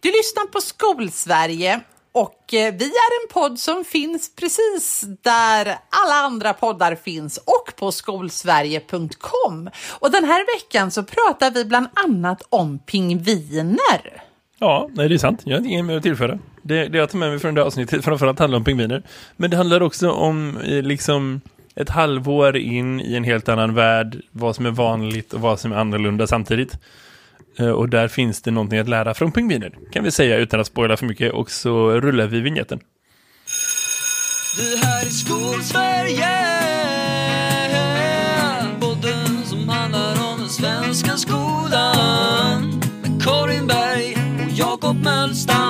Du lyssnar på Skolsverige och eh, vi är en podd som finns precis där alla andra poddar finns och på skolsverige.com. Och den här veckan så pratar vi bland annat om pingviner. Ja, nej, det är sant. Jag har inget mer att tillföra. Det, det jag tar med mig från det avsnittet framförallt handlar om pingviner. Men det handlar också om eh, liksom ett halvår in i en helt annan värld, vad som är vanligt och vad som är annorlunda samtidigt. Eh, och där finns det någonting att lära från pingviner, kan vi säga utan att spoila för mycket. Och så rullar vi vignetten. Det här är Skolsverige Podden som handlar om den svenska skolan Med Karin Berg och Jakob Mölstam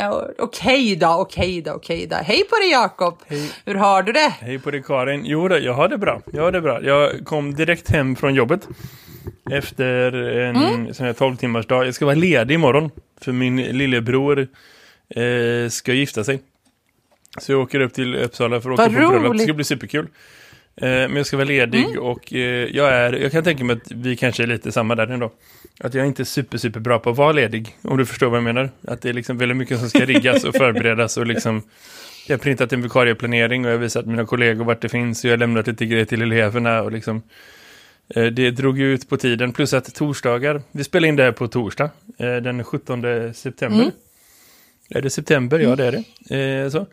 Ja, okej då, okej då, okej då. Hej på dig Jakob! Hur har du det? Hej på dig Karin. Jo, då, jag har det bra. Jag har det bra. Jag kom direkt hem från jobbet efter en sån här 12 timmars dag. Jag ska vara ledig imorgon för min lillebror eh, ska gifta sig. Så jag åker upp till Uppsala för att åka Vad på bröllop. Det roligt. ska bli superkul. Eh, men jag ska vara ledig och eh, jag är, jag kan tänka mig att vi kanske är lite samma där ändå. Att jag är inte super, super bra på att vara ledig, om du förstår vad jag menar. Att det är liksom väldigt mycket som ska riggas och förberedas och liksom jag har printat en vikarieplanering och jag har visat mina kollegor vart det finns och jag har lämnat lite grejer till eleverna och liksom eh, det drog ju ut på tiden, plus att torsdagar, vi spelar in det här på torsdag, eh, den 17 september. Är det september? Ja, det är det. Eh, så.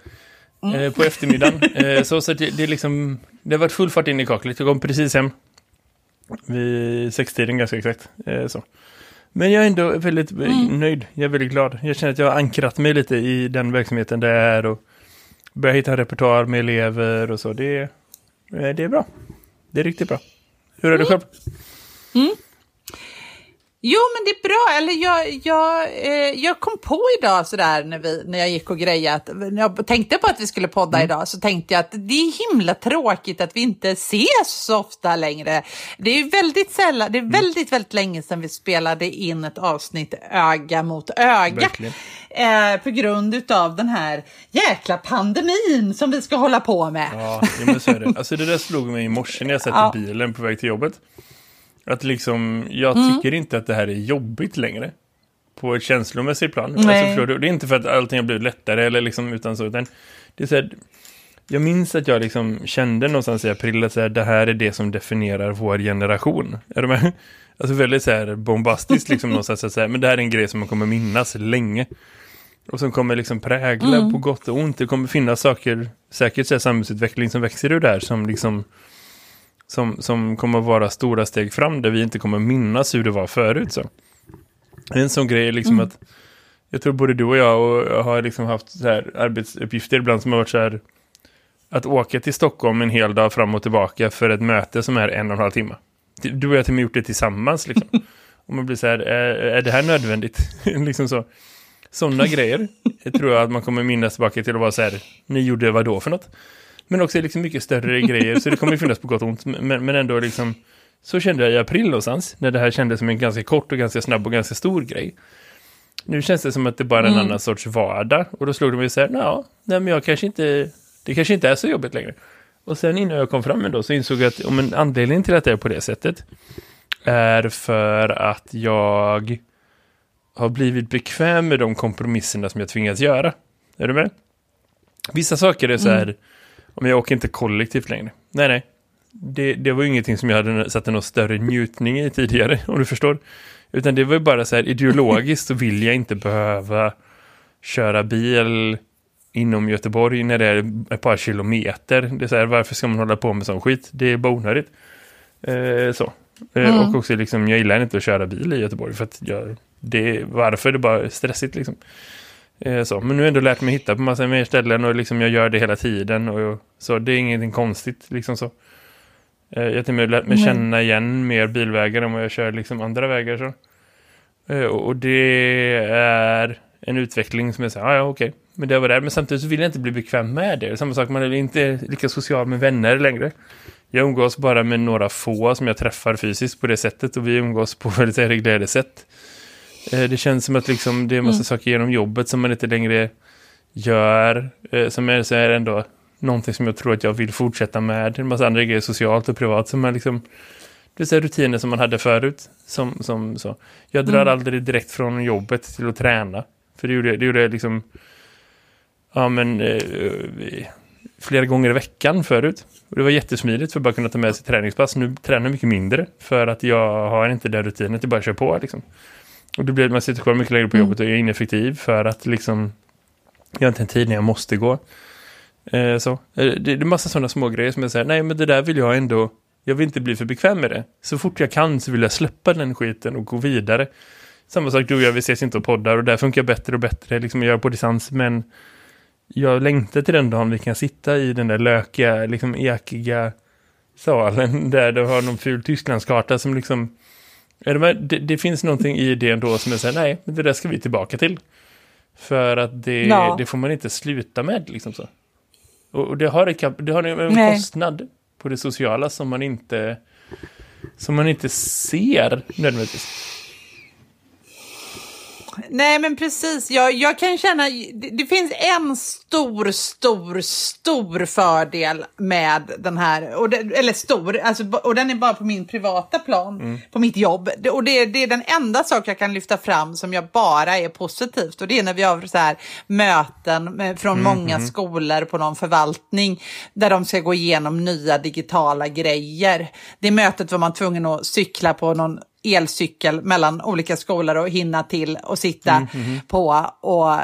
Eh, på eftermiddagen. Så så det, det, är liksom, det har varit full fart in i kaklet. Jag kom precis hem vid sextiden ganska exakt. Eh, så. Men jag är ändå väldigt eh, nöjd. Jag är väldigt glad. Jag känner att jag har ankrat mig lite i den verksamheten där och börjar hitta repertoar med elever och så. Det, är- eh, det är bra. Det är riktigt bra. Hur är det själv? Jo, men det är bra. Eller jag, jag, eh, jag kom på idag sådär när, vi, när jag gick och grejat. När jag tänkte på att vi skulle podda idag så tänkte jag att det är himla tråkigt att vi inte ses så ofta längre. Det är väldigt sällan, det är väldigt, väldigt länge sedan vi spelade in ett avsnitt öga mot öga. Eh, på grund av den här jäkla pandemin som vi ska hålla på med. Ja, ja, men så är det. Alltså det där slog mig i morse när jag satt Ja. i bilen på väg till jobbet. Att liksom, jag Mm. tycker inte att det här är jobbigt längre. På ett känslomässigt plan. Nej. Alltså, du? Det är inte för att allting har blivit lättare eller liksom utan så, utan det är så här, jag minns att jag liksom kände någonstans i april att så här, det här är det som definierar vår generation. Är du med? Alltså väldigt så här bombastiskt liksom någonstans att säga, men det här är en grej som man kommer minnas länge. Och som kommer liksom prägla på gott och ont. Det kommer finnas saker, säkert så här samhällsutveckling som växer ur det här som liksom som, som kommer att vara stora steg fram där vi inte kommer minnas hur det var förut. Så. En sån grej är liksom att jag tror både du och jag, och jag har liksom haft så här arbetsuppgifter ibland som har varit så här att åka till Stockholm en hel dag fram och tillbaka för ett möte som är en och en halv timme. Du och jag har gjort det tillsammans liksom. Och man blir så här, är, är det här nödvändigt? liksom så. Sådana grejer tror jag att man kommer minnas tillbaka till att vara så här, ni gjorde vad då för något? Men också liksom mycket större grejer, så det kommer ju finnas på gott och ont. Men, men ändå liksom, så kände jag i april någonstans, när det här kändes som en ganska kort och ganska snabb och ganska stor grej. Nu känns det som att det bara är en annan sorts vardag. Och då slog det mig så här, "Nja, nej men jag kanske inte, det kanske inte är så jobbigt längre. Och sen innan jag kom fram ändå så insåg jag att om en anledning till att det är på det sättet är för att jag har blivit bekväm med de kompromisserna som jag tvingats göra. Är du med? Vissa saker är så här, om jag åker inte kollektivt längre. Nej, nej. Det, det var ju ingenting som jag hade satt någon större njutning i tidigare, om du förstår. Utan det var ju bara så här, ideologiskt så vill jag inte behöva köra bil inom Göteborg när det är ett par kilometer. Det är så här, varför ska man hålla på med sån skit? Det är bara onödigt. Eh, så. Eh, Och också liksom, jag gillar inte att köra bil i Göteborg för att jag, det, varför? Det är bara stressigt liksom. Eh, så. Men nu har jag ändå lärt mig hitta på massa mer ställen och liksom jag gör det hela tiden. Och, så det är ingenting konstigt liksom så. Eh, jag har till och med lärt mig känna igen mer bilvägar än vad jag kör liksom andra vägar så. Eh, och, och det är en utveckling som så här, ah, ja okej. Men det var där. Men samtidigt så vill jag inte bli bekväm med det. Samma sak, man är inte lika social med vänner längre. Jag umgås bara med några få som jag träffar fysiskt på det sättet. Och vi umgås på väldigt reglerade sätt. Eh, Det känns som att liksom det är en massa saker genom jobbet som man inte längre gör. eh, Som är så här ändå någonting som jag tror att jag vill fortsätta med. En massa andra grejer socialt och privat som man liksom det är rutiner som man hade förut. Som, som, så. Jag drar Mm. aldrig direkt från jobbet till att träna. För det gjorde, det gjorde jag liksom ja, men, eh, flera gånger i veckan förut. Och det var jättesmidigt för att bara kunna ta med sig träningspass. Nu tränar jag mycket mindre för att jag har inte den rutinen att jag bara kör på. Liksom. Och det blir att man sitter kvar mycket längre på Mm. jobbet och är ineffektiv för att liksom jag har inte en tid när jag måste gå. Eh, så. Eh, Det, det är massa sådana små grejer som jag säger, nej men det där vill jag ändå, jag vill inte bli för bekväm med det. Så fort jag kan så vill jag släppa den skiten och gå vidare. Samma sak du och jag, vi ses inte och poddar och där funkar bättre och bättre, liksom jag gör på distans, men jag längtar till den dagen vi kan sitta i den där lökiga, liksom ekiga salen där du har någon ful Tysklandskarta som liksom är det, med- det, det finns någonting i det ändå som jag säger, nej, men det där ska vi tillbaka till. För att det, Ja. det får man inte sluta med, liksom så. Och, och det har, ett, det har en Nej. kostnad på det sociala som man inte som man inte ser nödvändigtvis. Nej, men precis. Jag, jag kan känna, det, det finns en stor, stor, stor fördel med den här, och det, eller stor, alltså, och den är bara på min privata plan, på mitt jobb. Och det, det är den enda sak jag kan lyfta fram som jag bara är positivt. Och det är när vi har så här möten med, från många skolor på någon förvaltning där de ska gå igenom nya digitala grejer. Det mötet var man tvungen att cykla på någon elcykel mellan olika skolor och hinna till och sitta på. Och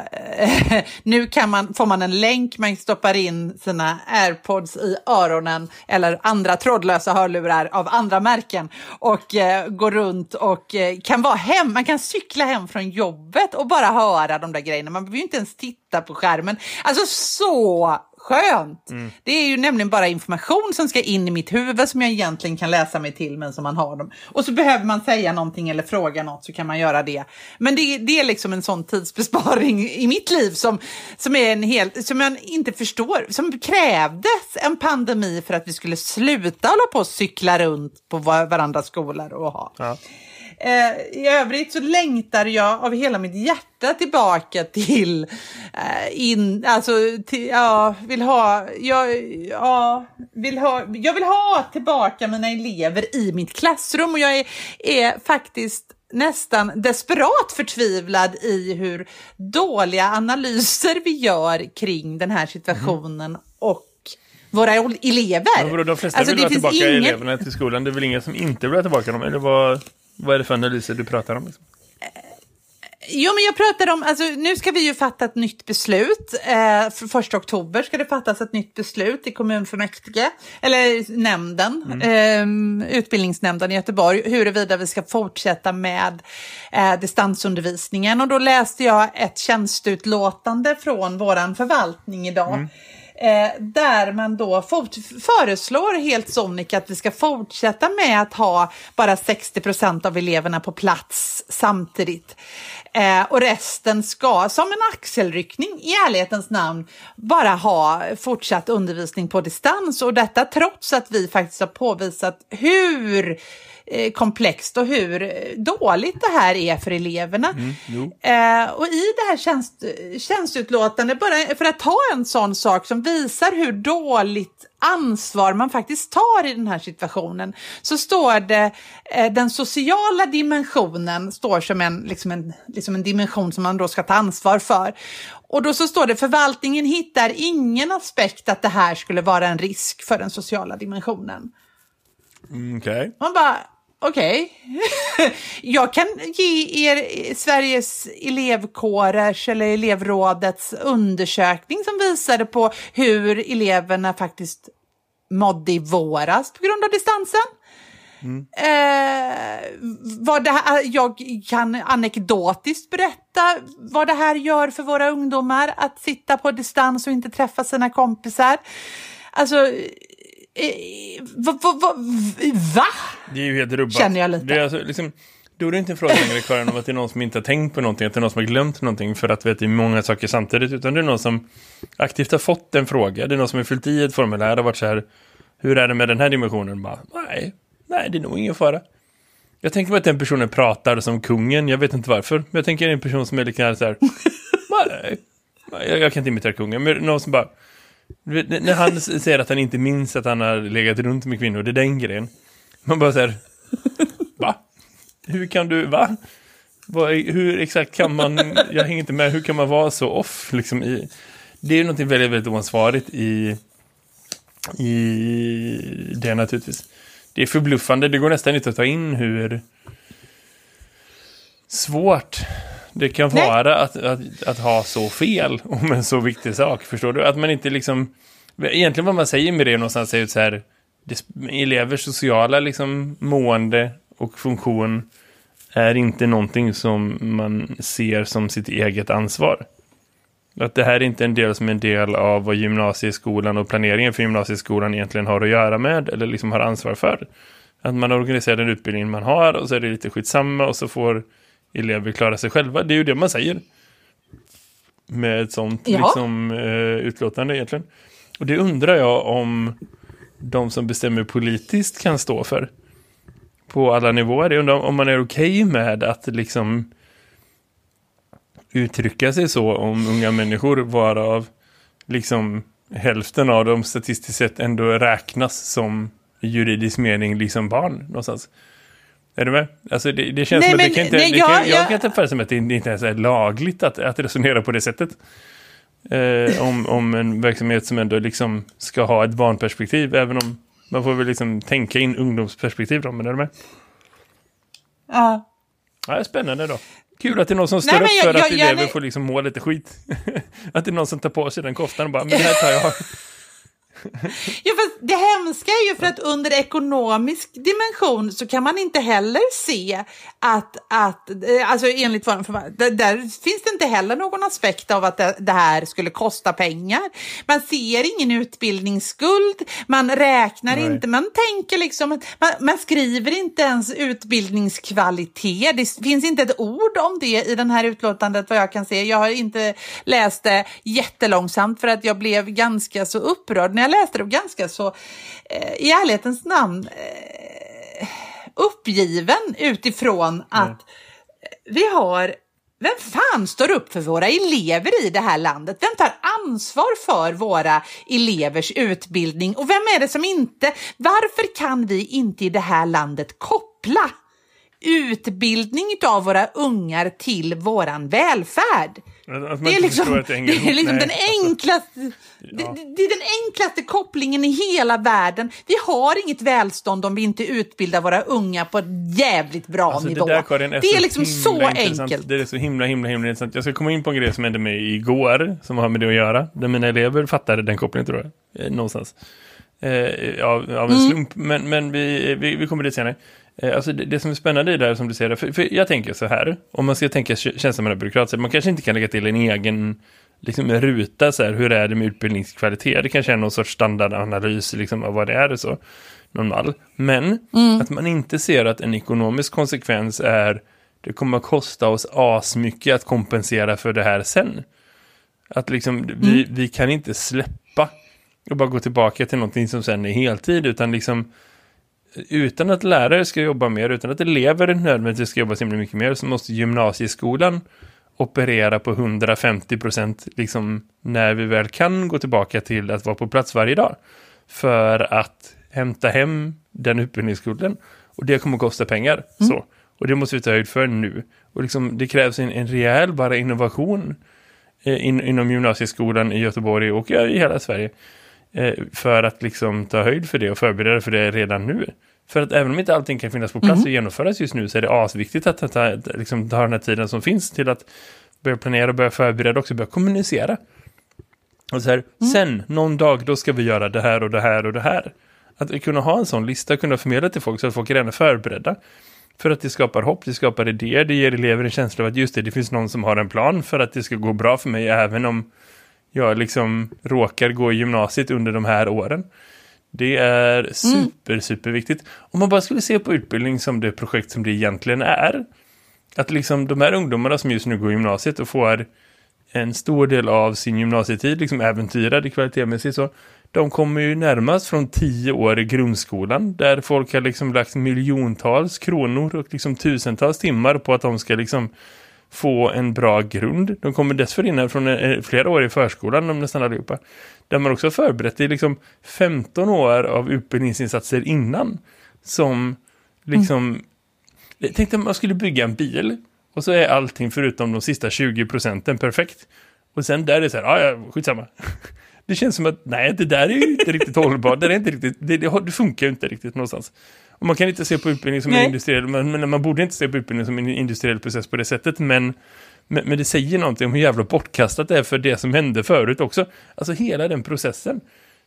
nu kan man, får man en länk, man stoppar in sina airpods i öronen eller andra trådlösa hörlurar av andra märken och eh, går runt och eh, kan vara hem. Man kan cykla hem från jobbet och bara höra de där grejerna. Man behöver ju inte ens titta på skärmen. Alltså så skönt! Det är ju nämligen bara information som ska in i mitt huvud som jag egentligen kan läsa mig till men som man har dem. Och så behöver man säga någonting eller fråga något så kan man göra det. Men det, det är liksom en sån tidsbesparing i mitt liv som, som, är en hel, som jag inte förstår. Som krävdes en pandemi för att vi skulle sluta hålla på och cykla runt på var- varandras skolor och ha. Ja. Eh, I övrigt så längtar jag av hela mitt hjärta tillbaka till, eh, in, alltså, till, ja, vill ha, jag, ja, vill ha, jag vill ha tillbaka mina elever i mitt klassrum och jag är, är faktiskt nästan desperat förtvivlad i hur dåliga analyser vi gör kring den här situationen och våra elever. Vadå, de flesta Alltså, vill ha tillbaka inget- eleverna till skolan. Det är väl ingen som inte vill ha tillbaka dem? Eller vad, vad är det för analyser du pratar om? Liksom? Jo, men jag pratar om, alltså nu ska vi ju fatta ett nytt beslut. Eh, för första oktober ska det fattas ett nytt beslut i kommunfullmäktige, eller nämnden, eh, utbildningsnämnden i Göteborg, huruvida vi ska fortsätta med eh, distansundervisningen. Och då läste jag ett tjänsteutlåtande från våran förvaltning idag. Eh, där man då fort, föreslår helt sonika att vi ska fortsätta med att ha bara 60 procent av eleverna på plats samtidigt. Eh, och resten ska, som en axelryckning i ärlighetens namn, bara ha fortsatt undervisning på distans. Och detta trots att vi faktiskt har påvisat hur eh, komplext och hur dåligt det här är för eleverna. Eh, och i det här tjänst, tjänstutlåtandet, bara för att ta en sån sak som visar hur dåligt ansvar man faktiskt tar i den här situationen, så står det eh, den sociala dimensionen står som en, liksom en, liksom en dimension som man då ska ta ansvar för. Och då så står det förvaltningen hittar ingen aspekt att det här skulle vara en risk för den sociala dimensionen. Mm, Okej. Man bara, okej. jag kan ge er Sveriges elevkårers eller elevrådets undersökning som visade på hur eleverna faktiskt mådde i våras på grund av distansen. Eh, vad det här, jag kan anekdotiskt berätta vad det här gör för våra ungdomar att sitta på distans och inte träffa sina kompisar. Alltså, va? va, va, va? Det är ju helt rubbat. Känner jag lite. Det är alltså, liksom, då är det inte en fråga längre kvar än om att det är någon som inte har tänkt på någonting, att det är någon som har glömt någonting för att vet, det är många saker samtidigt, utan det är någon som aktivt har fått en fråga. Det är någon som har fyllt i ett formulär och varit så här, hur är det med den här dimensionen? Bara, nej, nej, det är nog ingen fara. Jag tänker mig att den personen pratar som kungen, jag vet inte varför, men jag tänker en person som är lite så här, nej, jag, jag kan inte imitera kungen, men någon som bara, när han säger att han inte minns att han har legat runt med kvinnor, det är den grejen. Man bara säger, va? Hur kan du, va? Hur exakt kan man, jag hänger inte med, hur kan man vara så off liksom i, det är ju någonting väldigt, väldigt oansvarigt i, i det naturligtvis. Det är förbluffande, det går nästan inte att ta in hur svårt det kan Nej. vara att, att, att ha så fel om en så viktig sak, förstår du? Att man inte liksom, egentligen vad man säger med det någonstans är ju så här, elevers sociala liksom mående och funktion är inte någonting som man ser som sitt eget ansvar. Att det här är inte en del som är en del av vad gymnasieskolan och planeringen för gymnasieskolan egentligen har att göra med eller liksom har ansvar för. Att man organiserar den utbildning man har och så är det lite skitsamma och så får elever klara sig själva. Det är ju det man säger. Med ett sånt Ja. liksom, eh, utlåtande egentligen. Och det undrar jag om de som bestämmer politiskt kan stå för. På alla nivåer. Jag undrar om man är okej med att liksom uttrycka sig så om unga människor varav liksom hälften av dem statistiskt sett ändå räknas som i juridisk mening liksom barn någonstans. Är du med? Alltså det, det känns Nej, som att det men- kan inte, nej, det jag- kan, jag jag- kan inte uppfatta som att det inte ens är lagligt att, att resonera på det sättet. Eh, om, om en verksamhet som ändå liksom ska ha ett barnperspektiv, även om man får väl liksom tänka in ungdomsperspektiv då, men är du med? Ja. Ja, spännande då. Kul att det är någon som står Nej, men upp jag- för att jag- jag- elever nej. får liksom må lite skit. att det är någon som tar på sig den koftan och bara, men det här tar jag. Ja, fast det hemska är ju för att under ekonomisk dimension så kan man inte heller se att, att eh, alltså enligt förvaltning, där, finns det inte heller någon aspekt av att det, här skulle kosta pengar. Man ser ingen utbildningsskuld, man räknar Nej. inte, man tänker liksom, man, man skriver inte ens utbildningskvalitet. Det finns inte ett ord om det i den här utlåtandet vad jag kan se. Jag har inte läst det jättelångsamt för att jag blev ganska så upprörd när jag läste det ganska så eh, i ärlighetens namn eh, uppgiven utifrån att eh, vi har vem fan står upp för våra elever i det här landet? Vem tar ansvar för våra elevers utbildning? Och vem är det som inte? Varför kan vi inte i det här landet koppla utbildning av våra ungar till våran välfärd? Att man Det är liksom, att det hänger är liksom den alltså. enklaste, det, det är den enklaste kopplingen i hela världen. Vi har inget välstånd om vi inte utbildar våra unga på en jävligt bra Alltså, nivå. det där, Karin, är det är liksom så enkelt. Det är så himla, himla, himla intressant. Jag ska komma in på en grej som hände mig igår, som har med det att göra. Där mina elever fattade den kopplingen, tror jag. Eh, någonstans. Eh, av, av en Mm. slump. Men, men vi, vi, vi kommer dit senare. Eh, alltså det, det som är spännande i det här, som du säger, för, för jag tänker så här. Om man ska tänka tj- tjänstemannabyråkrat, så man kanske inte kan lägga till en egen liksom, ruta, så här, hur är det med utbildningskvalitet? Det kanske är någon sorts standardanalys liksom, av vad det är och så. Någon mall. Men att man inte ser att en ekonomisk konsekvens är det kommer att kosta oss asmycket att kompensera för det här sen. Att liksom, vi, vi kan inte släppa och bara gå tillbaka till någonting som sen är heltid, utan liksom utan att lärare ska jobba mer, utan att elever nödvändigtvis ska jobba så mycket mer, så måste gymnasieskolan operera på 150 procent liksom, när vi väl kan gå tillbaka till att vara på plats varje dag. För att hämta hem den utbildningsskulden. Och det kommer att kosta pengar. Så. Och det måste vi ta höjd för nu. Och liksom, det krävs en, en rejäl bara innovation eh, in, inom gymnasieskolan i Göteborg och i hela Sverige. Eh, för att liksom ta höjd för det och förbereda för det redan nu. För att även om inte allting kan finnas på plats och genomföras just nu så är det asviktigt att ta, liksom, ta den här tiden som finns till att börja planera och börja förbereda och också börja kommunicera. Och så här, sen, någon dag, då ska vi göra det här och det här och det här. Att kunna ha en sån lista, kunna förmedla till folk så att folk är redan förberedda. För att det skapar hopp, det skapar idéer, det ger elever en känsla av att just det, det finns någon som har en plan för att det ska gå bra för mig även om jag liksom råkar gå i gymnasiet under de här åren. Det är super, super viktigt. Om man bara skulle se på utbildning som det projekt som det egentligen är. Att liksom de här ungdomarna som just nu går gymnasiet och får en stor del av sin gymnasietid liksom äventyrad kvalitetsmässigt så. De kommer ju närmast från tio år i grundskolan där folk har liksom lagt miljontals kronor och liksom tusentals timmar på att de ska liksom få en bra grund. De kommer dessförinnan från eh, flera år i förskolan, de nästan allihopa. Där man också förberett i liksom 15 år av utbildningsinsatser innan. Som liksom... Mm. Jag tänkte att man skulle bygga en bil. Och så är allting förutom de sista 20 procenten perfekt. Och sen där är det så här, ja, skitsamma. Det känns som att, nej, det där är ju inte riktigt hållbart. Det, är inte riktigt, det, det, funkar ju inte riktigt någonstans. Och man kan inte se på utbildning som nej. en industriell, men, man borde inte se på utbildning som en industriell process på det sättet, men, men, men det säger någonting om hur jävla bortkastat det är för det som hände förut också. Alltså hela den processen.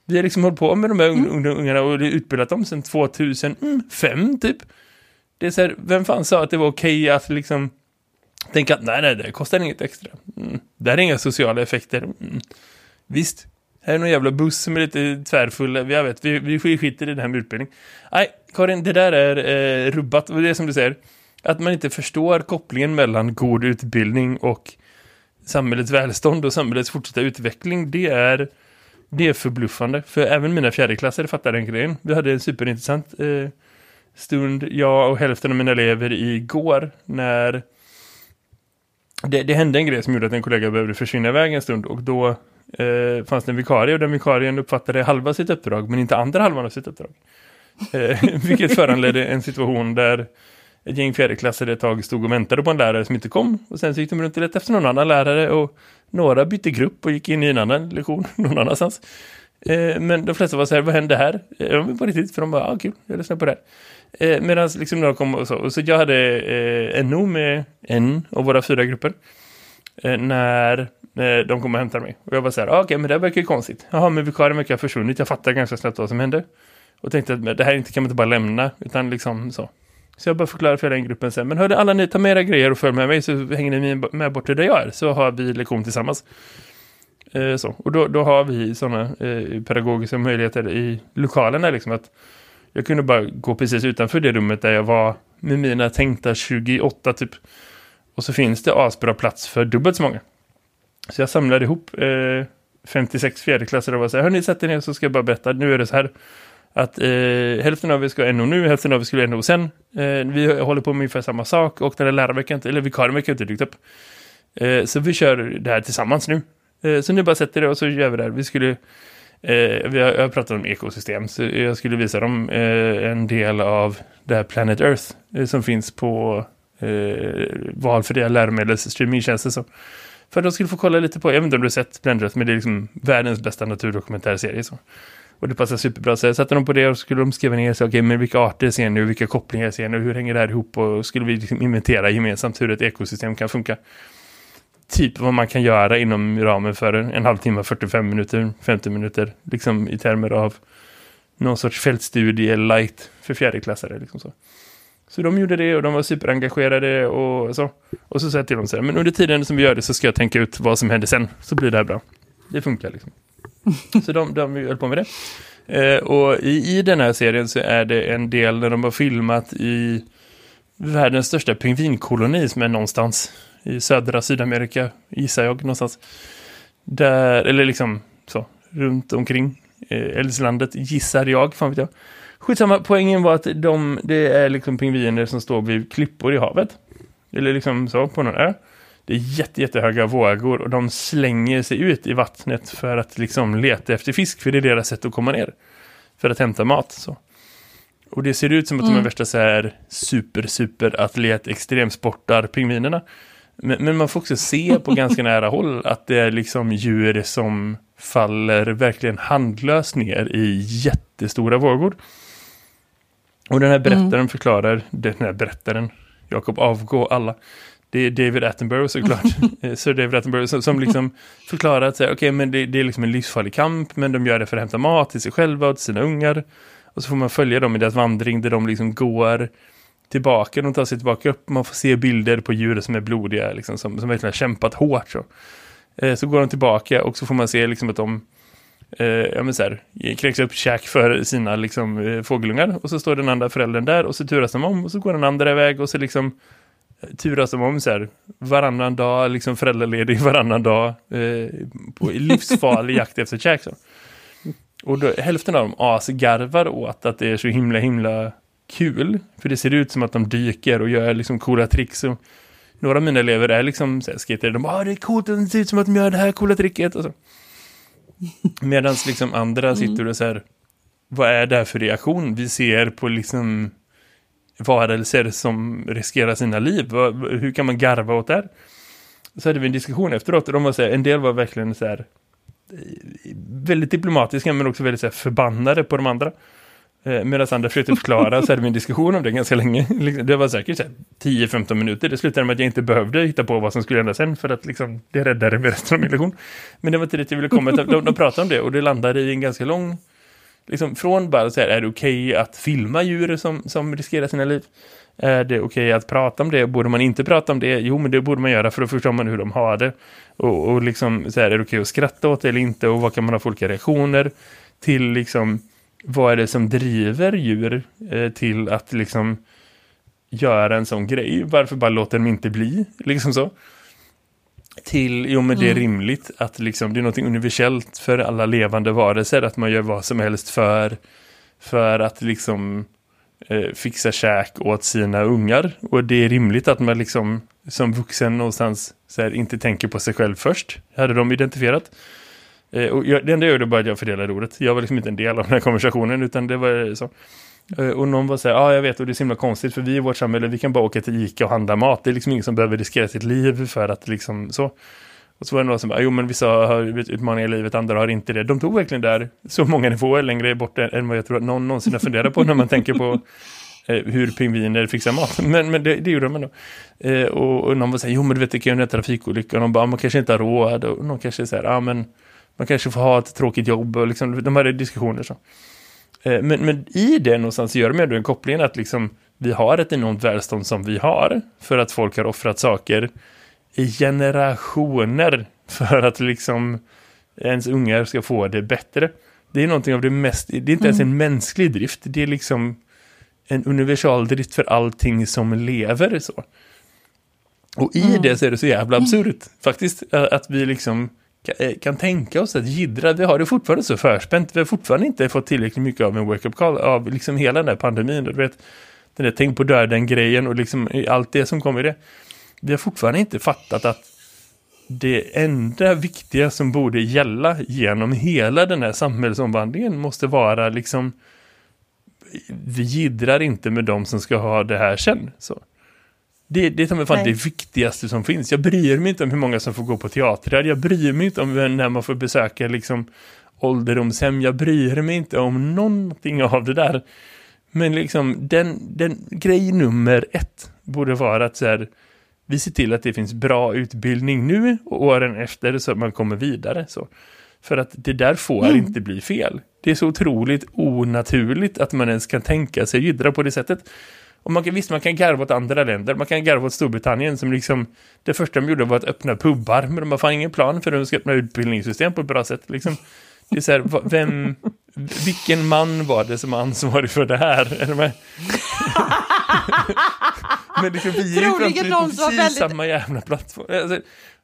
Vi har liksom hållit på med de här mm. ungarna och utbildat dem sedan 2005 typ. Det är så här, vem fan sa att det var okej att liksom tänka att nej, nej, det kostar inget extra. Mm. Det är inga sociala effekter. Mm. Visst, här är någon jävla buss som är lite tvärfull. Jag vet, vi, vi skiter i det här med utbildning. Nej, Karin, det där är eh, rubbat. Och det är som du säger, att man inte förstår kopplingen mellan god utbildning och samhällets välstånd och samhällets fortsatta utveckling, det är, det är förbluffande. För även mina fjärdeklassare fattar den grejen. Vi hade en superintressant eh, stund, jag och hälften av mina elever igår, när det, det hände en grej som gjorde att en kollega behövde försvinna iväg en stund och då eh, fanns det en vikarie och den vikarien uppfattade halva sitt uppdrag men inte andra halvan av sitt uppdrag. Eh, vilket föranledde en situation där ett gäng fjärdeklassare ett tag stod och väntade på en lärare som inte kom och sen så gick de runt och letade efter någon annan lärare och några bytte grupp och gick in i en annan lektion någon annanstans. Eh, men de flesta var så här, vad hände här? Eh, de var på riktigt för de bara, ah kul, jag lyssnar på det här. Eh, Medan liksom några kom och så. Och så jag hade eh, NO med en av våra fyra grupper. Eh, när eh, de kommer och hämtar mig. Och jag var så här, ah, okej okay, men det verkar ju konstigt. Jaha, men vikarien verkar ha försvunnit. Jag fattar ganska snabbt vad som hände. Och tänkte att det här inte kan man inte bara lämna, utan liksom så. Så jag bara förklarade för den gruppen sen. Men hörde alla ni, ta med era grejer och följ med mig så hänger ni med bort till där jag är. Så har vi lektion tillsammans. Eh, så. Och då, då har vi sådana eh, pedagogiska möjligheter i lokalerna liksom att jag kunde bara gå precis utanför det rummet där jag var med mina tänkta 28 typ. Och så finns det asbra plats för dubbelt så många. Så jag samlade ihop eh, 56 fjärdeklassare och var så här, hörni, sätt er ner så ska jag bara berätta. Nu är det så här att eh, hälften av er ska NO nu, hälften av er skulle NO sen. Eh, vi håller på med ungefär samma sak och den där lärarveckan, inte, eller vikarieveckan inte dykt upp. Eh, så vi kör det här tillsammans nu. Eh, så nu bara sätter det och så gör vi det här. Vi skulle, eh, vi har, jag har pratat om ekosystem så jag skulle visa dem eh, en del av det här Planet Earth eh, som finns på eh, valfria läromedelsstreamingtjänster så. För att de skulle få kolla lite på, jag vet inte om du har sett Blendreth, men det är liksom världens bästa naturdokumentärserie. Så. Och det passar superbra. Så jag satte dem på det och skulle de skriva ner sig, okej, okay, men vilka arter ser ni vilka kopplingar ser ni hur hänger det här ihop och skulle vi liksom inventera gemensamt hur ett ekosystem kan funka. Typ vad man kan göra inom ramen för en halvtimme, 45 minuter, 50 minuter, liksom i termer av någon sorts fältstudie light för fjärdeklassare. Liksom så. Så de gjorde det och de var superengagerade och så. Och så sa jag till dem så här, men under tiden som vi gör det så ska jag tänka ut vad som händer sen. Så blir det här bra. Det funkar liksom. så de, de höll på med det. Eh, och i, i den här serien så är det en del där de har filmat i världens största pingvinkoloni som är någonstans i södra Sydamerika, gissar jag någonstans. Där, eller liksom så, runt omkring eh, Eldslandet, gissar jag, fan vet jag. Skitsamma, poängen var att de, det är liksom pingviner som står vid klippor i havet. Eller liksom så, på någon ö. Det är jätte, jättehöga vågor och de slänger sig ut i vattnet för att liksom leta efter fisk. För det är deras sätt att komma ner. För att hämta mat. Så. Och det ser ut som att mm. de är värsta så här super, super atlet, extremsportar, pingvinerna. Men, men, man får också se på ganska nära håll att det är liksom djur som faller verkligen handlöst ner i jättestora vågor. Och den här berättaren mm. förklarar, den här berättaren, Jakob avgå alla. Det är David Attenborough såklart, eh, Sir David Attenborough som, som liksom förklarar att okej okay, men det, det, är liksom en livsfarlig kamp men de gör det för att hämta mat till sig själva och till sina ungar. Och så får man följa dem i deras vandring där de liksom går tillbaka, de tar sig tillbaka upp, man får se bilder på djur som är blodiga, liksom, som, som verkligen har kämpat hårt. Så. Eh, så går de tillbaka och så får man se liksom att de eh, ja, men så här, kräks upp käk för sina liksom, eh, fågelungar. Och så står den andra föräldern där och så turas de om och så går den andra iväg och så liksom eh, turas de om så här, varannan dag, liksom föräldraledig varannan dag eh, på livsfarlig jakt efter käk. Så. Och då, hälften av dem asgarvar åt att det är så himla himla kul. För det ser ut som att de dyker och gör liksom coola tricks. Och några av mina elever är liksom så här, skater. De bara, ah, det är coolt, det ser ut som att de gör det här coola tricket. Och så. Medan liksom andra sitter och så här, vad är det här för reaktion vi ser på liksom varelser som riskerar sina liv? Hur kan man garva åt det här? Så hade vi en diskussion efteråt och de var så här, en del var verkligen så här väldigt diplomatiska men också väldigt så här, förbannade på de andra. Eh, medan andra försökte förklara så hade vi en diskussion om det ganska länge. Liksom, det var säkert 10-15 minuter. Det slutade med att jag inte behövde hitta på vad som skulle hända sen för att liksom, det räddade mig resten av min lektion. Men det var inte det jag ville komma till. De, de pratade om det och det landade i en ganska lång liksom från bara så här, är det okej att filma djur som, som riskerar sina liv? Är det okej att prata om det? Borde man inte prata om det? Jo, men det borde man göra för då förstår man hur de har det. Och, och liksom, så här, är det okej att skratta åt det eller inte? Och vad kan man ha för olika reaktioner till liksom, vad är det som driver djur eh, till att liksom göra en sån grej? Varför bara låter dem inte bli? Liksom så till, jo men det är rimligt att liksom, det är något universellt för alla levande varelser att man gör vad som helst för, för att liksom eh, fixa käk åt sina ungar och det är rimligt att man liksom som vuxen någonstans så här, inte tänker på sig själv först, hade de identifierat. Eh, och jag, det enda jag gjorde var att jag fördelade ordet. Jag var liksom inte en del av den här konversationen utan det var så. Eh, Och någon var så här, ja ah, jag vet och det är så himla konstigt för vi i vårt samhälle, vi kan bara åka till Ica och handla mat. Det är liksom ingen som behöver riskera sitt liv för att liksom så. Och så var det någon som bara, jo men vissa har utmaningar i livet, andra har inte det. De tog verkligen där så många nivåer längre bort än vad jag tror att någon någonsin har funderat på när man tänker på eh, hur pingviner fixar mat. Men, men det, det gjorde de ändå. Eh, och, och någon var så här, jo men du vet det kan ju en trafikolycka. Och de bara, man kanske inte har råd. Och någon kanske säger, ja men man kanske får ha ett tråkigt jobb. Och liksom, de hade diskussioner så. Eh, Men, men i det någonstans gör de ändå en koppling att liksom, vi har ett enormt välstånd som vi har för att folk har offrat saker i generationer för att liksom ens ungar ska få det bättre. Det är någonting av det mest, det är inte ens en mänsklig drift, det är liksom en universal drift för allting som lever så. Och i det så är det så jävla absurt faktiskt att vi liksom Eh, kan tänka oss att gidra, vi har det fortfarande så förspänt. Vi har fortfarande inte fått tillräckligt mycket av en wake-up call av liksom hela den här pandemin. Du vet, den där tänk på döden-grejen och liksom eh, allt det som kommer i det. Vi har fortfarande inte fattat att det enda viktiga som borde gälla genom hela den här samhällsomvandlingen måste vara liksom vi gidrar inte med de som ska ha det här sen. Så. Det, det är fan det viktigaste som finns. Jag bryr mig inte om hur många som får gå på teatrar. Jag bryr mig inte om när man får besöka liksom, ålderdomshem. Jag bryr mig inte om någonting av det där. Men liksom den, den grej nummer ett borde vara att så här, vi ser till att det finns bra utbildning nu och åren efter så att man kommer vidare. Så. För att det där får inte bli fel. Det är så otroligt onaturligt att man ens kan tänka sig gidra på det sättet. Och man kan, visst, man kan garva åt andra länder. Man kan garva åt Storbritannien som liksom, det första de gjorde var att öppna pubbar. Men de har fan ingen plan för hur de ska öppna utbildningssystem på ett bra sätt. Liksom. Det är så här, vem, vilken man var det som var ansvarig för det här? Är du med? Men liksom, vi är ju på precis väldigt- samma jävla plattform. Alltså,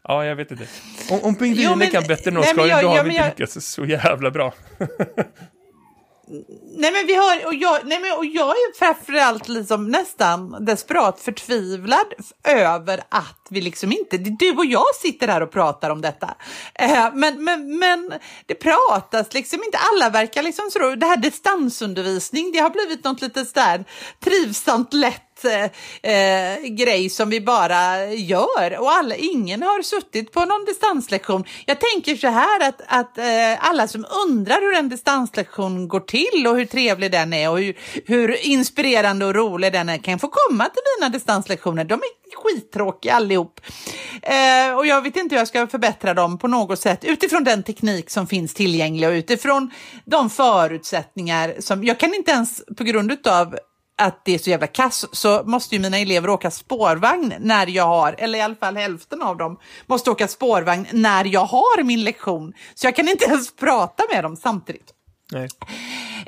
ja, jag vet inte. Om, om pingviner kan bättre än oss, då har vi inte lyckats så jävla bra. Nej men vi har, och jag, nej men, och jag är framförallt liksom nästan desperat förtvivlad över att vi liksom inte, du och jag sitter här och pratar om detta. Eh, men, men, men det pratas liksom inte, alla verkar liksom så, det här distansundervisning, det har blivit något lite sådär trivsamt lätt lätt eh, eh, grej som vi bara gör och alla, ingen har suttit på någon distanslektion. Jag tänker så här att, att eh, alla som undrar hur en distanslektion går till och hur trevlig den är och hur, hur inspirerande och rolig den är kan få komma till mina distanslektioner. De är skittråkiga allihop. Eh, och jag vet inte hur jag ska förbättra dem på något sätt utifrån den teknik som finns tillgänglig och utifrån de förutsättningar som jag kan inte ens på grund av att det är så jävla kass så måste ju mina elever åka spårvagn när jag har, eller i alla fall hälften av dem måste åka spårvagn när jag har min lektion. Så jag kan inte ens prata med dem samtidigt. Nej.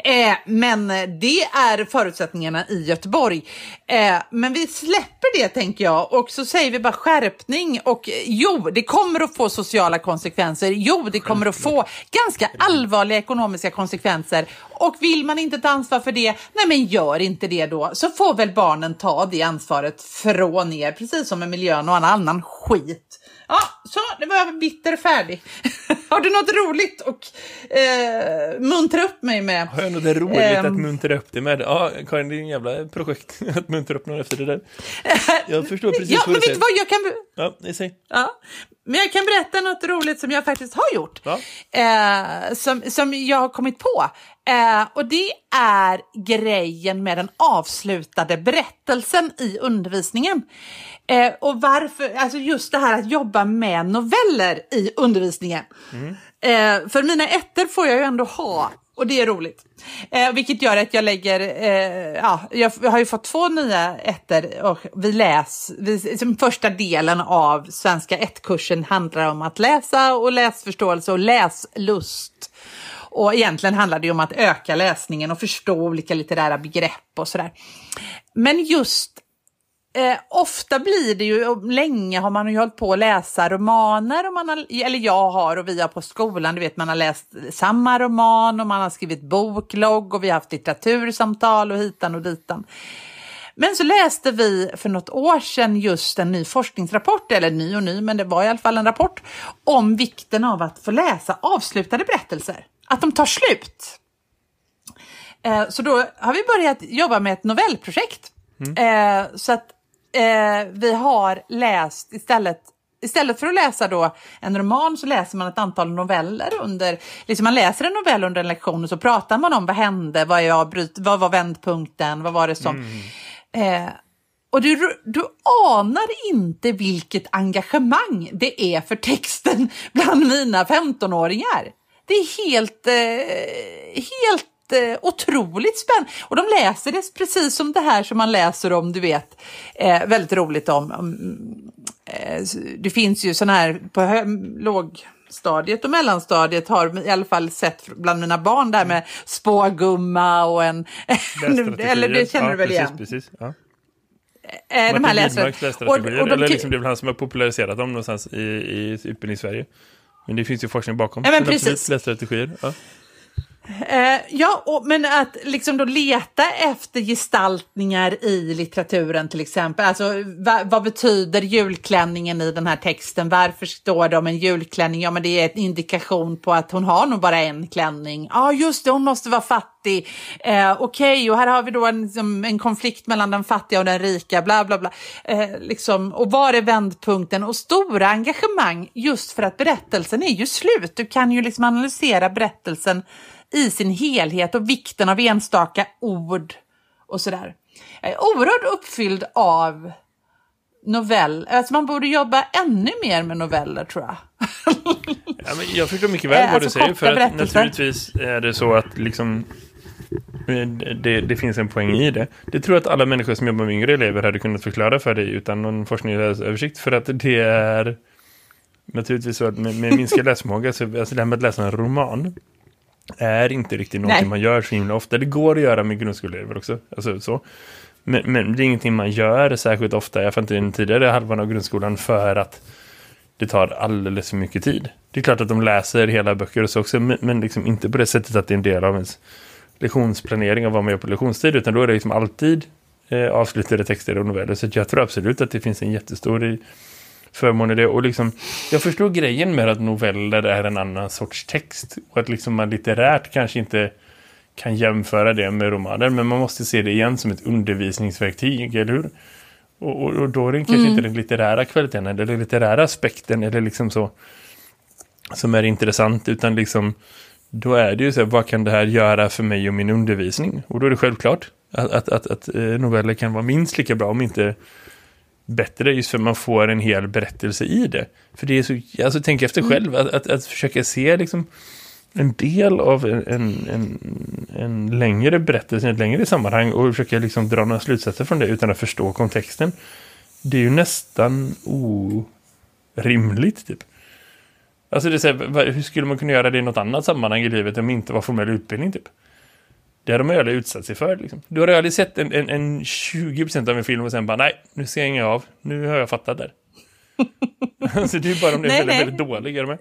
Eh, men det är förutsättningarna i Göteborg. Eh, men vi släpper det tänker jag och så säger vi bara skärpning och eh, jo, det kommer att få sociala konsekvenser. Jo, det kommer att få ganska allvarliga ekonomiska konsekvenser. Och vill man inte ta ansvar för det, nej men gör inte det då. Så får väl barnen ta det ansvaret från er, precis som med miljön och all annan skit. Ja, så det var jag bitter färdig. Har du något roligt och eh, muntra upp mig med? Har jag något roligt Ehm. att muntra upp dig med? Ja, Karin, det är en jävla projekt att muntra upp någon efter det där. Jag förstår precis ja, vad du säger. vad? Jag kan, Ja, säger. ja, men jag kan berätta något roligt som jag faktiskt har gjort. Ja. Eh, som, som jag har kommit på. Eh, och det är grejen med den avslutade berättelsen i undervisningen. Eh, och varför, alltså just det här att jobba med noveller i undervisningen. Eh, för mina ettor får jag ju ändå ha och det är roligt. Eh, vilket gör att jag lägger, eh, ja, jag, har ju fått två nya ettor och vi läser, vi, som första delen av svenska 1-kursen handlar om att läsa och läsförståelse och läslust. Och egentligen handlar det ju om att öka läsningen och förstå olika litterära begrepp och sådär. Men just Eh, ofta blir det ju, och länge har man ju hållit på att läsa romaner, och man har, eller jag har och vi har på skolan, du vet man har läst samma roman och man har skrivit boklogg och vi har haft litteratursamtal och hitan och ditan. Men så läste vi för något år sedan just en ny forskningsrapport, eller ny och ny, men det var i alla fall en rapport om vikten av att få läsa avslutade berättelser. Att de tar slut. Eh, så då har vi börjat jobba med ett novellprojekt. Eh, så att eh, vi har läst istället Istället för att läsa då en roman så läser man ett antal noveller under, liksom man läser en novell under en lektion och så pratar man om vad hände, vad, är avbryt, vad var vändpunkten, vad var det som... Eh, och du, du anar inte vilket engagemang det är för texten bland mina 15-åringar. Det är helt, eh, helt eh, otroligt spännande. Och de läser det precis som det här som man läser om, du vet, eh, väldigt roligt om. om eh, det finns ju sådana här på hö- lågstadiet och mellanstadiet har i alla fall sett bland mina barn där med spågumma och en... eller det känner ja, du väl precis, igen? Precis, ja. Eh, de här läser... Widmarks lässtrategier, och de- eller liksom det är väl han som har populariserat dem någonstans i, i Utbildning-Sverige. Men det finns ju forskning bakom. Ja, men precis. Lässtrategier, ja. Eh, ja, och, men att liksom då leta efter gestaltningar i litteraturen till exempel. Alltså va, vad betyder julklänningen i den här texten? Varför står det om en julklänning? Ja, men det är en indikation på att hon har nog bara en klänning. Ja, ah, just det, hon måste vara fattig. Eh, Okej, och här har vi då en, liksom, en konflikt mellan den fattiga och den rika, bla bla bla. Eh, liksom, och var är vändpunkten? Och stora engagemang just för att berättelsen är ju slut. Du kan ju liksom analysera berättelsen i sin helhet och vikten av enstaka ord och sådär. Jag är oerhört uppfylld av novell. Alltså man borde jobba ännu mer med noveller tror jag. Ja, men jag förstår mycket väl Eh, vad du alltså säger. korta För att naturligtvis är det så att liksom eh, det, det finns en poäng i det. Det tror jag att alla människor som jobbar med yngre elever hade kunnat förklara för dig utan någon forskningsöversikt. För att det är naturligtvis så att med, med minskad läsförmåga, så alltså det här med att läsa en roman är inte riktigt någonting Nej. man gör så himla ofta. Det går att göra med grundskoleelever också. Alltså, så. Men, men det är ingenting man gör särskilt ofta, i alla fall inte den tidigare halvan av grundskolan, för att det tar alldeles för mycket tid. Det är klart att de läser hela böcker och så också, men, men liksom inte på det sättet att det är en del av ens lektionsplanering av vad man gör på lektionstid, utan då är det liksom alltid eh, avslutade texter och noveller. Så jag tror absolut att det finns en jättestor i förmån i det. Och liksom, jag förstår grejen med att noveller är en annan sorts text. Och att liksom man litterärt kanske inte kan jämföra det med romaner. Men man måste se det igen som ett undervisningsverktyg, eller hur? Och, och, och då är det kanske inte den litterära kvaliteten eller den litterära aspekten eller liksom så som är intressant utan liksom då är det ju så här, vad kan det här göra för mig och min undervisning? Och då är det självklart att, att, att, att eh, noveller kan vara minst lika bra om inte bättre just för man får en hel berättelse i det. För det är så, alltså tänk efter själv, att, att, att försöka se liksom en del av en, en, en, en längre berättelse, ett längre sammanhang och försöka liksom dra några slutsatser från det utan att förstå kontexten. Det är ju nästan orimligt typ. Alltså det är så här, hur skulle man kunna göra det i något annat sammanhang i livet om inte var formell utbildning typ? Det har de aldrig utsatt sig för. Liksom. Du har aldrig sett en, en, en 20% av en film och sen bara, nej, nu ser jag av. Nu har jag fattat det. alltså det är bara om det är Nej, väldigt, nej. väldigt dålig, är du med?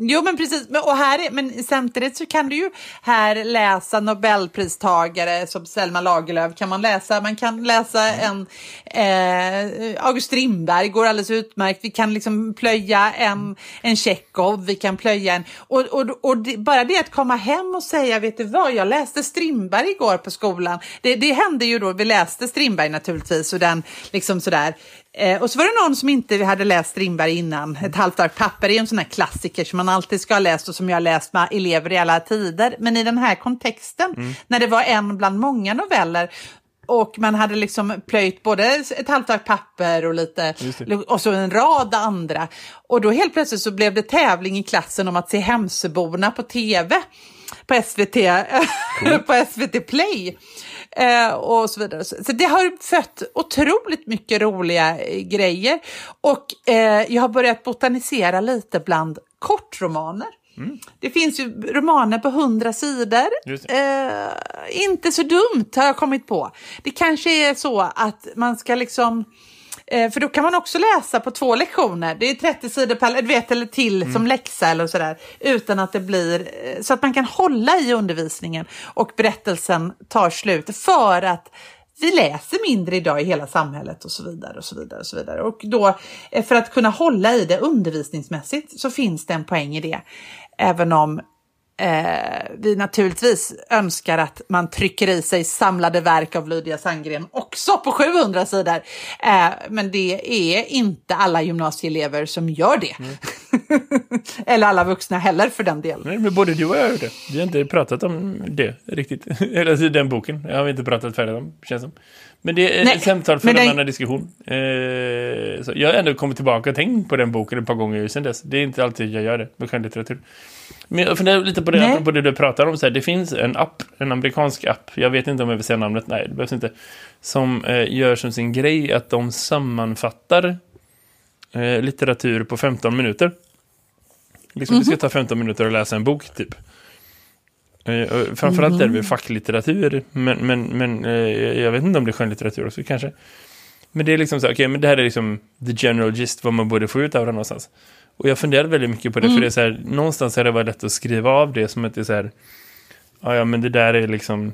Jo, men precis. Men, och här är, men samtidigt så kan du ju här läsa Nobelpristagare som Selma Lagerlöf kan man läsa. Man kan läsa en eh, August Strindberg, går alldeles utmärkt. Vi kan liksom plöja en, en Tjechov, vi kan plöja en... Och, och, och det, bara det att komma hem och säga, vet du vad, jag läste Strindberg igår på skolan. Det, det hände ju då, vi läste Strindberg naturligtvis och den liksom sådär. Eh, och så var det någon som inte hade läst Strindberg innan. Ett halvt ark papper är ju en sån här klassiker som man alltid ska ha läst och som jag har läst med elever i alla tider. Men i den här kontexten, när det var en bland många noveller och man hade liksom plöjt både ett halvt ark papper och lite och så en rad andra. Och då helt plötsligt så blev det tävling i klassen om att se Hemsöborna på tv på SVT, på SVT Play. Eh, och så vidare. Så det har fött otroligt mycket roliga eh, grejer. Och eh, jag har börjat botanisera lite bland kortromaner. Det finns ju romaner på hundra sidor. Eh, inte så dumt har jag kommit på. Det kanske är så att man ska liksom Eh, för då kan man också läsa på två lektioner. Det är 30 sidor per, du vet, eller till som läxa eller sådär. Utan att det blir, eh, så att man kan hålla i undervisningen och berättelsen tar slut. För att vi läser mindre idag i hela samhället och så vidare och så vidare och så vidare. Och då, eh, för att kunna hålla i det undervisningsmässigt så finns det en poäng i det. Även om Eh, vi naturligtvis önskar att man trycker i sig samlade verk av Lydia Sandgren också på 700 sidor. Eh, men det är inte alla gymnasieelever som gör det. Eller alla vuxna heller för den delen. Nej, men både du och jag gjort det. Vi har inte pratat om det riktigt. Eller alltså, den boken. Jag har inte pratat färdigt om, känns som. Men det är Nej, ett samtal för en den- annan diskussion. Eh, jag har ändå kommit tillbaka och tänkt på den boken ett par gånger sedan dess. Det är inte alltid jag gör det med skönlitteratur. Men jag funderar lite på det, apropå det du pratar om. Så här, det finns en app, en amerikansk app. Jag vet inte om jag vill säga namnet, nej det behövs inte. Som eh, gör som sin grej att de sammanfattar eh, litteratur på 15 minuter. Liksom det ska ta 15 minuter att läsa en bok, typ. Eh, Framförallt är det väl facklitteratur, men, men, men eh, jag vet inte om det är skönlitteratur också kanske. Men det är liksom så, här, okej, men det här är liksom the general gist, vad man borde få ut av det någonstans. Och jag funderade väldigt mycket på det, för det är så här, någonstans har det varit lätt att skriva av det som att det är så här, ja, ja men det där är liksom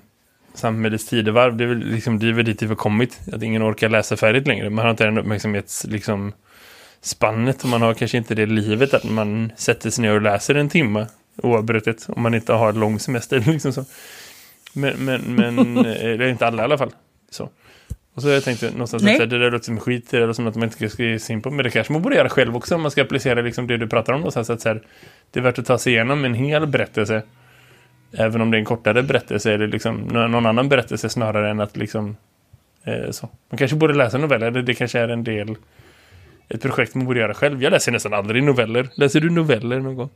samhällets tidevarv, det är väl liksom, det är väl dit vi har kommit, att ingen orkar läsa färdigt längre. Man har inte den uppmärksamhets, liksom, spannet och man har kanske inte det livet att man sätter sig ner och läser en timme oavbrutet om man inte har lång semester. Liksom så. Men, men, men eh, det är inte alla i alla fall. Så. Och så jag tänkt någonstans Nej. att så det där låter som skit eller som att man inte ska ge sig in på. Men det kanske man borde göra själv också om man ska applicera liksom det du pratar om. Någonstans, att så här, det är värt att ta sig igenom en hel berättelse. Även om det är en kortare berättelse eller liksom nå- någon annan berättelse snarare än att liksom eh, så. Man kanske borde läsa noveller. Det, det kanske är en del ett projekt man borde göra själv. Jag läser nästan aldrig noveller. Läser du noveller någon gång?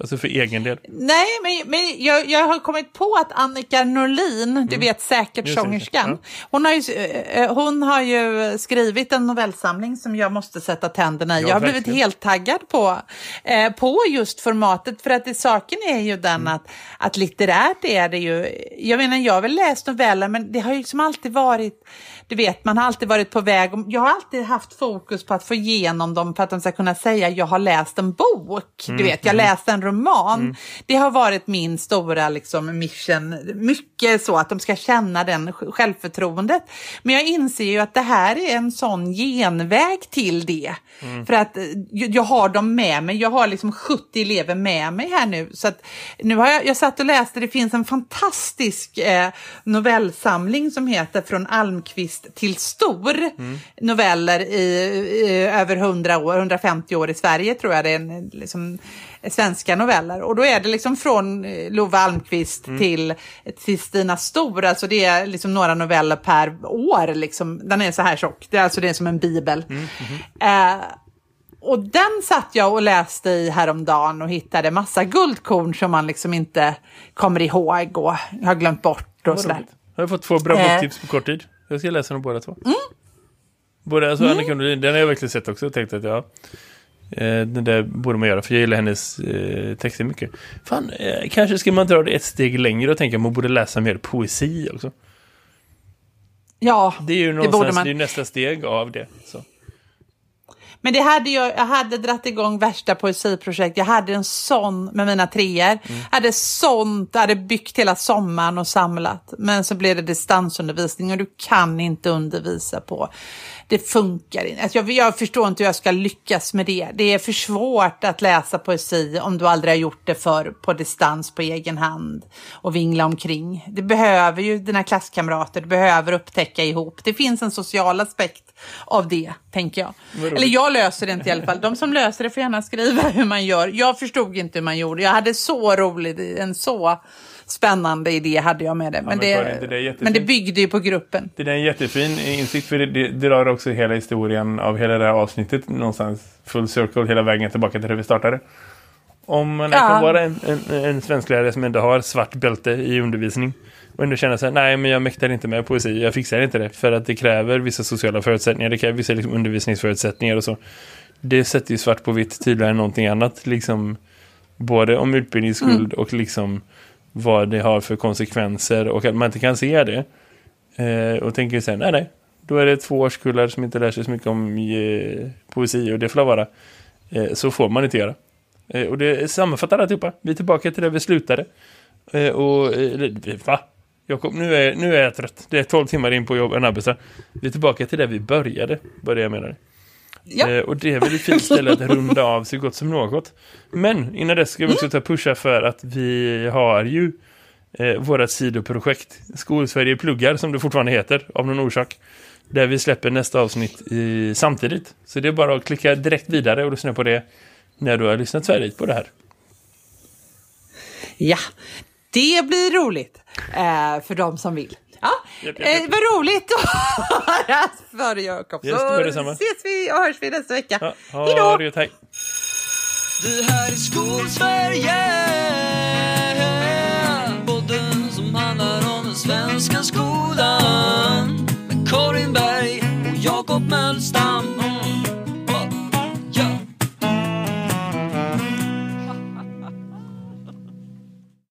Alltså för egen del. Nej, men, men jag, jag har kommit på att Annika Norlin, du vet säkert Mm. Sångerskan, hon, har ju, eh, hon har ju skrivit en novellsamling som jag måste sätta tänderna i. Ja, jag har blivit verkligen. helt taggad på, eh, på just formatet, för att det, saken är ju den Mm. att, att litterärt är det ju, jag menar jag har väl läst noveller, men det har ju liksom alltid varit, du vet, man har alltid varit på väg, jag har alltid haft fokus på att få igenom dem för att de ska kunna säga jag har läst en bok, Mm, du vet, jag läste en roman. Det har varit min stora liksom, mission, mycket så att de ska känna den sj- självförtroendet. Men jag inser ju att det här är en sån genväg till det. För att eh, jag jag har dem med mig, jag har liksom 70 elever med mig här nu. Så att nu har jag, jag satt och läste, det finns en fantastisk eh, novellsamling som heter Från Almqvist till Stor. Noveller i, i över 100 år, 150 år i Sverige tror jag det är, en, liksom, svenska noveller. Och då är det liksom från eh, Love Almqvist till, till Stina Stor, alltså det är liksom några noveller per år. Liksom. Den är så här tjock, det är alltså det är som en bibel. Eh, och den satt jag och läste i häromdagen och hittade massa guldkorn som man liksom inte kommer ihåg och har glömt bort och sådär. har fått två bra boktips på kort tid. Jag ska läsa dem båda två. Både alltså Annika Norlin, den har jag verkligen sett också och tänkt att ja, Eh, det där borde man göra, för jag gillar hennes eh, texter mycket. Fan, eh, kanske ska man dra det ett steg längre och tänka att man borde läsa mer poesi också. Ja, Det är ju det borde det, man. är ju nästa steg av det. Så. Men det hade jag, jag hade dratt igång värsta poesiprojekt. Jag hade en sån med mina treor. Mm. Hade sånt, hade byggt hela sommaren och samlat. Men så blev det distansundervisning och du kan inte undervisa på. Det funkar inte. Alltså jag, jag förstår inte hur jag ska lyckas med det. Det är för svårt att läsa poesi om du aldrig har gjort det för på distans på egen hand och vingla omkring. Det behöver ju dina klasskamrater, du behöver upptäcka ihop. Det finns en social aspekt av det, tänker jag. Eller jag löser det inte i alla fall. De som löser det får gärna skriva hur man gör. Jag förstod inte hur man gjorde. Jag hade så roligt, en så spännande idé hade jag med det. Men, men det, det men det byggde ju på gruppen. Det är en jättefin insikt, för det, det, det drar också hela historien av hela det här avsnittet någonstans full circle hela vägen tillbaka till där vi startade. Om man Ja. kan vara en, en, en svensklärare som ändå har svart bälte i undervisning och ändå känner sig nej men jag mäktar inte med poesi, jag fixar inte det för att det kräver vissa sociala förutsättningar, det kräver vissa liksom, undervisningsförutsättningar och så. Det sätter ju svart på vitt tydligare än någonting annat, liksom både om utbildningsskuld och liksom vad det har för konsekvenser och att man inte kan se det eh, och tänker sen nej nej, då är det två årskullar som inte lär sig så mycket om eh, poesi och det får vara. Eh, så får man inte göra. Eh, och det sammanfattar alltihopa. Vi är tillbaka till där vi slutade. Eh, och, eh, eh, va? Jakob, nu är, nu är jag trött. Det är 12 timmar in på jobb, en arbetsdag. Vi är tillbaka till där vi började, vad det jag menar. Ja. Eh, och det är väl ett fint ställe att runda av så gott som något. Men innan dess ska vi också ta pusha för att vi har ju eh, våra sidoprojekt. Skolsverige pluggar som det fortfarande heter av någon orsak. Där vi släpper nästa avsnitt i, samtidigt. Så det är bara att klicka direkt vidare och lyssna på det när du har lyssnat färdigt på det här. Ja, det blir roligt eh, för de som vill. Ja. Japp, japp, japp. Eh, vad roligt att höras för Jakob. Yes, ses vi och hörs vi nästa vecka. Ja, ha, Hejdå! Det, här är Skolsverige Podden som handlar om den svenska skolan Med Karin Berg och Jakob Mölstam